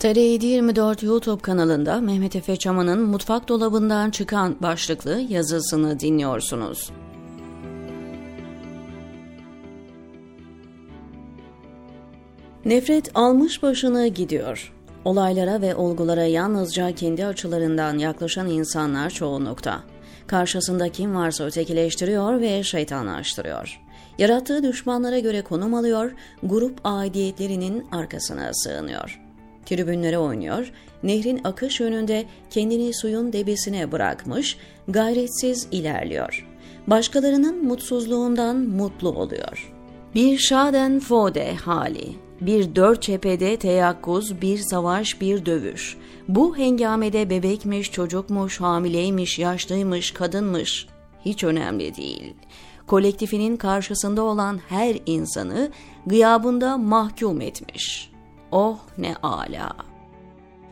TR724 YouTube kanalında Mehmet Efe Çaman'ın Mutfak Dolabından Çıkan başlıklı yazısını dinliyorsunuz. Nefret almış başını gidiyor. Olaylara ve olgulara yalnızca kendi açılarından yaklaşan insanlar çoğunlukta. Karşısında kim varsa ötekileştiriyor ve şeytanlaştırıyor. Yarattığı düşmanlara göre konum alıyor, grup aidiyetlerinin arkasına sığınıyor. Tribünlere oynuyor, nehrin akış yönünde kendini suyun debisine bırakmış, gayretsiz ilerliyor. Başkalarının mutsuzluğundan mutlu oluyor. Bir Schadenfreude hali, bir dört cephede teyakkuz, bir savaş, bir dövüş. Bu hengamede bebekmiş, çocukmuş, hamileymiş, yaşlıymış, kadınmış. Hiç önemli değil. Kolektifinin karşısında olan her insanı gıyabında mahkum etmiş. Oh ne ala.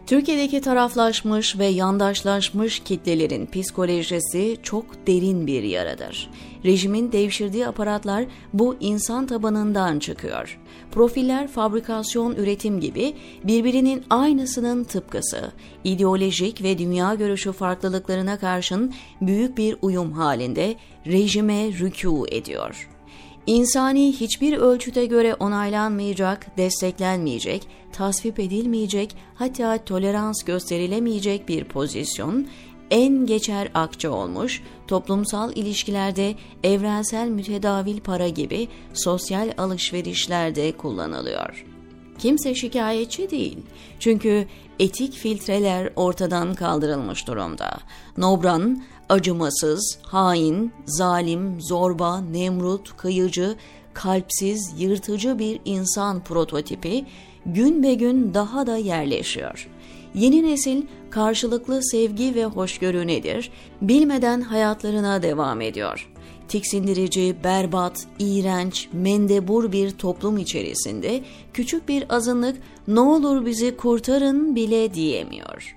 Türkiye'deki taraflaşmış ve yandaşlaşmış kitlelerin psikolojisi çok derin bir yaradır. Rejimin devşirdiği aparatlar bu insan tabanından çıkıyor. Profiller fabrikasyon üretim gibi birbirinin aynısının tıpkısı, ideolojik ve dünya görüşü farklılıklarına karşın büyük bir uyum halinde rejime rükû ediyor. İnsani hiçbir ölçüte göre onaylanmayacak, desteklenmeyecek, tasvip edilmeyecek, hatta tolerans gösterilemeyecek bir pozisyon, en geçer akçe olmuş, toplumsal ilişkilerde evrensel mütedavil para gibi sosyal alışverişlerde kullanılıyor. Kimse şikayetçi değil. Çünkü etik filtreler ortadan kaldırılmış durumda. Nobran, acımasız, hain, zalim, zorba, nemrut, kıyıcı, kalpsiz, yırtıcı bir insan prototipi gün be gün daha da yerleşiyor. Yeni nesil karşılıklı sevgi ve hoşgörü nedir bilmeden hayatlarına devam ediyor tiksindirici, berbat, iğrenç, mendebur bir toplum içerisinde küçük bir azınlık ne olur bizi kurtarın bile diyemiyor.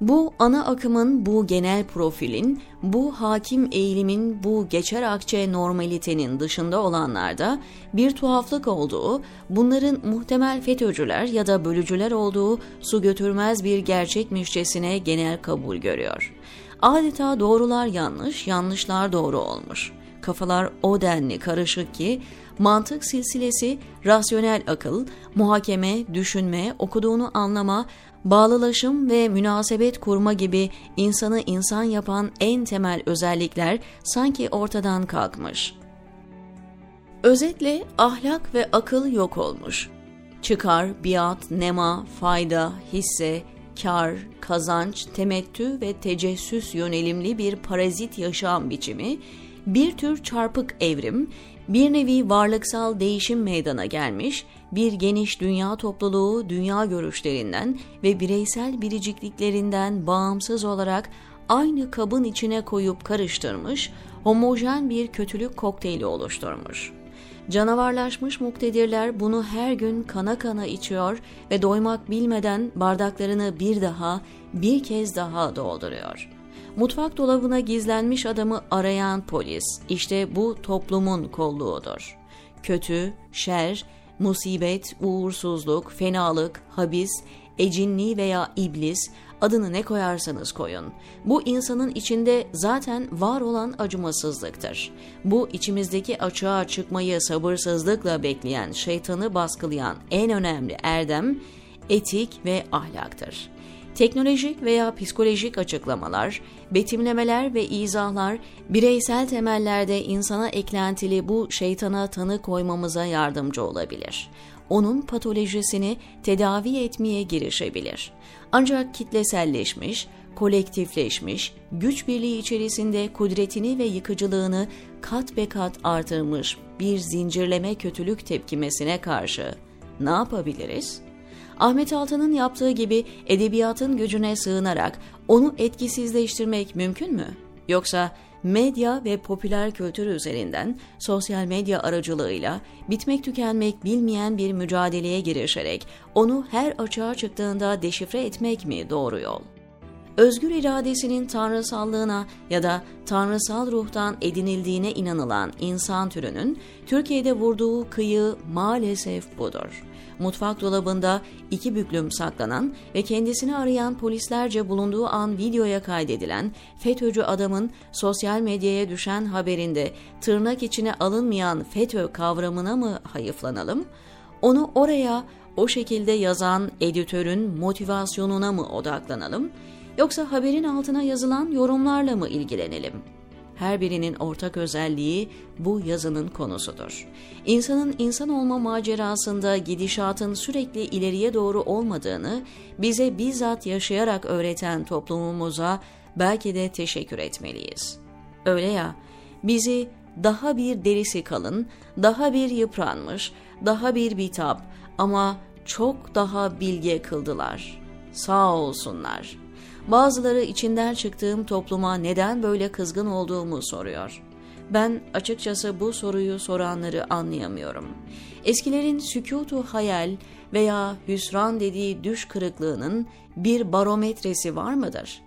Bu ana akımın, bu genel profilin, bu hakim eğilimin, bu geçer akçe normalitenin dışında olanlarda bir tuhaflık olduğu, bunların muhtemel FETÖ'cüler ya da bölücüler olduğu su götürmez bir gerçekmişçesine genel kabul görüyor. Adeta doğrular yanlış, yanlışlar doğru olmuş kafalar o denli karışık ki mantık silsilesi, rasyonel akıl, muhakeme, düşünme, okuduğunu anlama, bağlılaşım ve münasebet kurma gibi insanı insan yapan en temel özellikler sanki ortadan kalkmış. Özetle ahlak ve akıl yok olmuş. Çıkar, biat, nema, fayda, hisse, kar, kazanç, temettü ve tecessüs yönelimli bir parazit yaşam biçimi bir tür çarpık evrim, bir nevi varlıksal değişim meydana gelmiş, bir geniş dünya topluluğu dünya görüşlerinden ve bireysel biricikliklerinden bağımsız olarak aynı kabın içine koyup karıştırmış, homojen bir kötülük kokteyli oluşturmuş. Canavarlaşmış muktedirler bunu her gün kana kana içiyor ve doymak bilmeden bardaklarını bir daha, bir kez daha dolduruyor.'' Mutfak dolabına gizlenmiş adamı arayan polis işte bu toplumun kolluğudur. Kötü, şer, musibet, uğursuzluk, fenalık, habis, ecinli veya iblis adını ne koyarsanız koyun. Bu insanın içinde zaten var olan acımasızlıktır. Bu içimizdeki açığa çıkmayı sabırsızlıkla bekleyen, şeytanı baskılayan en önemli erdem etik ve ahlaktır. Teknolojik veya psikolojik açıklamalar, betimlemeler ve izahlar bireysel temellerde insana eklentili bu şeytana tanı koymamıza yardımcı olabilir. Onun patolojisini tedavi etmeye girişebilir. Ancak kitleselleşmiş, kolektifleşmiş, güç birliği içerisinde kudretini ve yıkıcılığını kat be kat artırmış bir zincirleme kötülük tepkimesine karşı ne yapabiliriz? Ahmet Altan'ın yaptığı gibi edebiyatın gücüne sığınarak onu etkisizleştirmek mümkün mü? Yoksa medya ve popüler kültür üzerinden sosyal medya aracılığıyla bitmek tükenmek bilmeyen bir mücadeleye girişerek onu her açığa çıktığında deşifre etmek mi doğru yol? Özgür iradesinin tanrısallığına ya da tanrısal ruhtan edinildiğine inanılan insan türünün Türkiye'de vurduğu kıyı maalesef budur. Mutfak dolabında iki büklüm saklanan ve kendisini arayan polislerce bulunduğu an videoya kaydedilen FETÖ'cü adamın sosyal medyaya düşen haberinde tırnak içine alınmayan FETÖ kavramına mı hayıflanalım? Onu oraya o şekilde yazan editörün motivasyonuna mı odaklanalım? Yoksa haberin altına yazılan yorumlarla mı ilgilenelim? Her birinin ortak özelliği bu yazının konusudur. İnsanın insan olma macerasında gidişatın sürekli ileriye doğru olmadığını bize bizzat yaşayarak öğreten toplumumuza belki de teşekkür etmeliyiz. Öyle ya, bizi daha bir derisi kalın, daha bir yıpranmış, daha bir bitap ama çok daha bilge kıldılar. Sağ olsunlar.'' Bazıları içinden çıktığım topluma neden böyle kızgın olduğumu soruyor. Ben açıkçası bu soruyu soranları anlayamıyorum. Eskilerin sükutu hayal veya hüsran dediği düş kırıklığının bir barometresi var mıdır?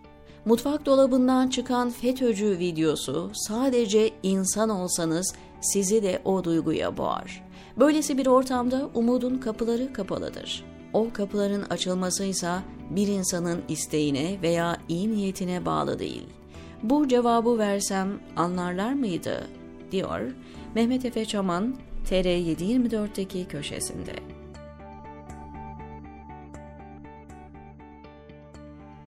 Mutfak dolabından çıkan FETÖ'cü videosu sadece insan olsanız sizi de o duyguya boğar. Böylesi bir ortamda umudun kapıları kapalıdır. O kapıların açılması ise bir insanın isteğine veya iyi niyetine bağlı değil. Bu cevabı versem anlarlar mıydı? diyor Mehmet Efe Çaman TR724'teki köşesinde.